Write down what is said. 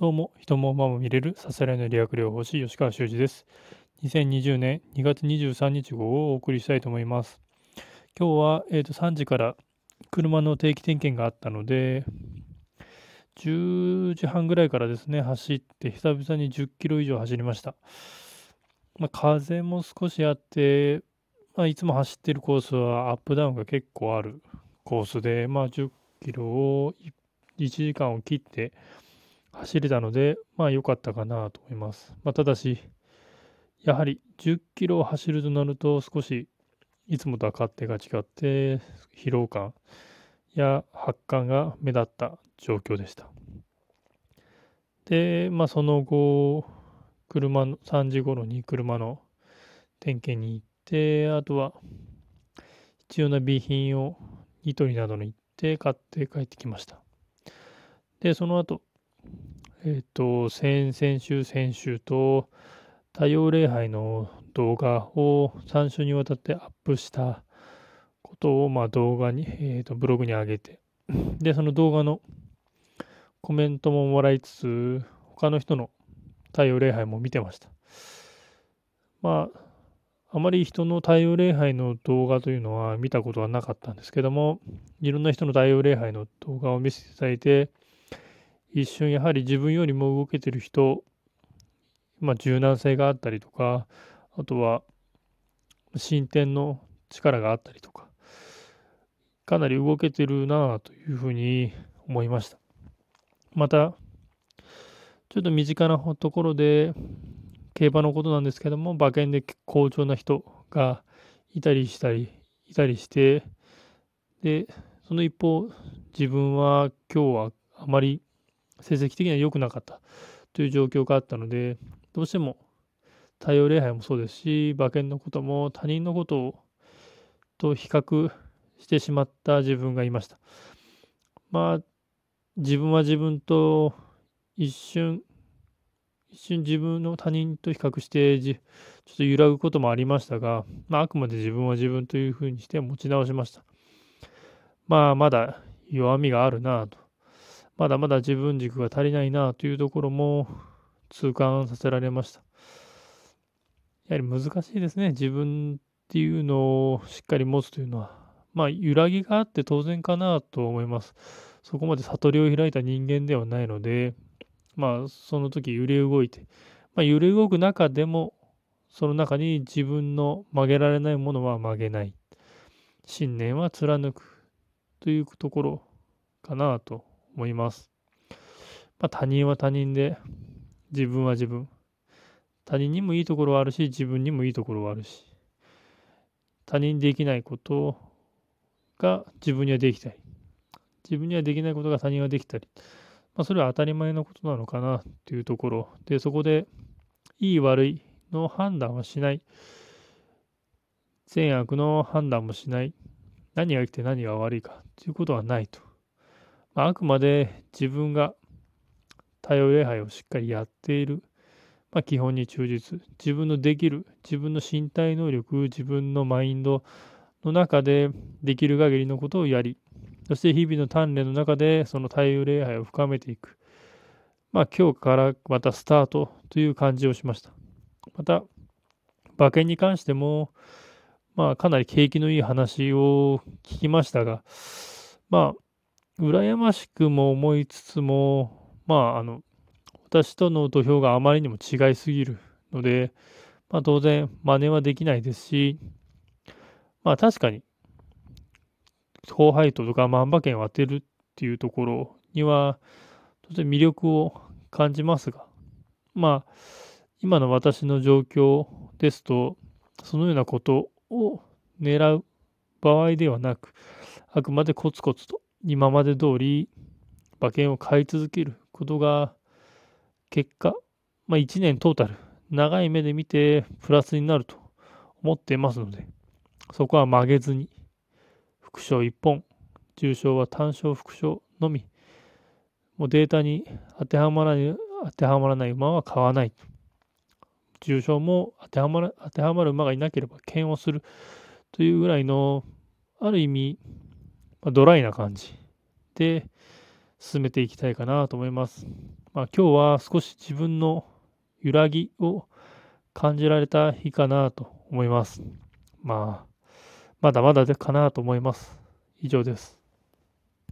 どうも、人も馬も見れるさすらいの理学療法士、吉川修司です。2020年2月23日号をお送りしたいと思います。今日は、えー、と3時から車の定期点検があったので、10時半ぐらいからですね、走って久々に10キロ以上走りました。まあ、風も少しあって、まあ、いつも走ってるコースはアップダウンが結構あるコースで、まあ、10キロを1時間を切って、走れたので、まあ良かったかなと思います。まあ、ただし、やはり10キロを走るとなると少しいつもとは勝手が違って疲労感や発汗が目立った状況でした。で、まあその後、車の3時頃に車の点検に行って、あとは必要な備品をニトリなどに行って買って帰ってきました。で、その後、えっ、と、先々週、先週と、太陽礼拝の動画を3週にわたってアップしたことを、まあ、動画に、えー、とブログに上げて、で、その動画のコメントももらいつつ、他の人の太陽礼拝も見てました。まあ、あまり人の太陽礼拝の動画というのは見たことはなかったんですけども、いろんな人の太陽礼拝の動画を見せていただいて、一瞬やはり自分よりも動けてる人、まあ、柔軟性があったりとか、あとは進展の力があったりとか、かなり動けてるなあというふうに思いました。また、ちょっと身近なところで、競馬のことなんですけども、馬券で好調な人がいたりしたり、いたりして、で、その一方、自分は今日はあまり成績的には良くなかったという状況があったので、どうしても太陽礼拝もそうですし、馬券のことも他人のことをと比較してしまった自分がいました。まあ、自分は自分と一瞬、一瞬自分の他人と比較してちょっと揺らぐこともありましたが、まあ、あくまで自分は自分というふうにして持ち直しました。まあ、まだ弱みがあるなと。まだまだ自分軸が足りないなというところも痛感させられました。やはり難しいですね。自分っていうのをしっかり持つというのは。まあ、揺らぎがあって当然かなと思います。そこまで悟りを開いた人間ではないので、まあ、その時揺れ動いて、まあ、揺れ動く中でも、その中に自分の曲げられないものは曲げない。信念は貫くというところかなと思います。まあ、他人は他人で、自分は自分。他人にもいいところはあるし、自分にもいいところはあるし。他人できないことが自分にはできたり、自分にはできないことが他人はできたり、まあ、それは当たり前のことなのかなというところで、そこで、いい悪いの判断はしない。善悪の判断もしない。何が生きて何が悪いかということはないと。まあ、あくまで自分が太陽礼拝をしっかりやっている、まあ、基本に忠実、自分のできる、自分の身体能力、自分のマインドの中でできる限りのことをやり、そして日々の鍛錬の中でその太陽礼拝を深めていく。まあ今日からまたスタートという感じをしました。また、馬券に関しても、まあかなり景気のいい話を聞きましたが、まあ羨ましくも思いつつも、まあ、あの、私との土俵があまりにも違いすぎるので、まあ、当然真似はできないですし、まあ確かに、高配当とか万馬券を当てるっていうところには、当然魅力を感じますが、まあ、今の私の状況ですと、そのようなことを狙う場合ではなく、あくまでコツコツと今まで通り馬券を買い続けることが結果、まあ、1年トータル長い目で見てプラスになると思っていますのでそこは曲げずに副賞1本重賞は単勝副賞のみもうデータに当てはまらない当てはまらない馬は買わない。重賞も当てはまる当てはまる馬がいなければ剣をするというぐらいのある意味まあ、ドライな感じで進めていきたいかなと思います。まあ、今日は少し自分の揺らぎを感じられた日かなと思います。まあ、まだまだでかなと思います。以上です。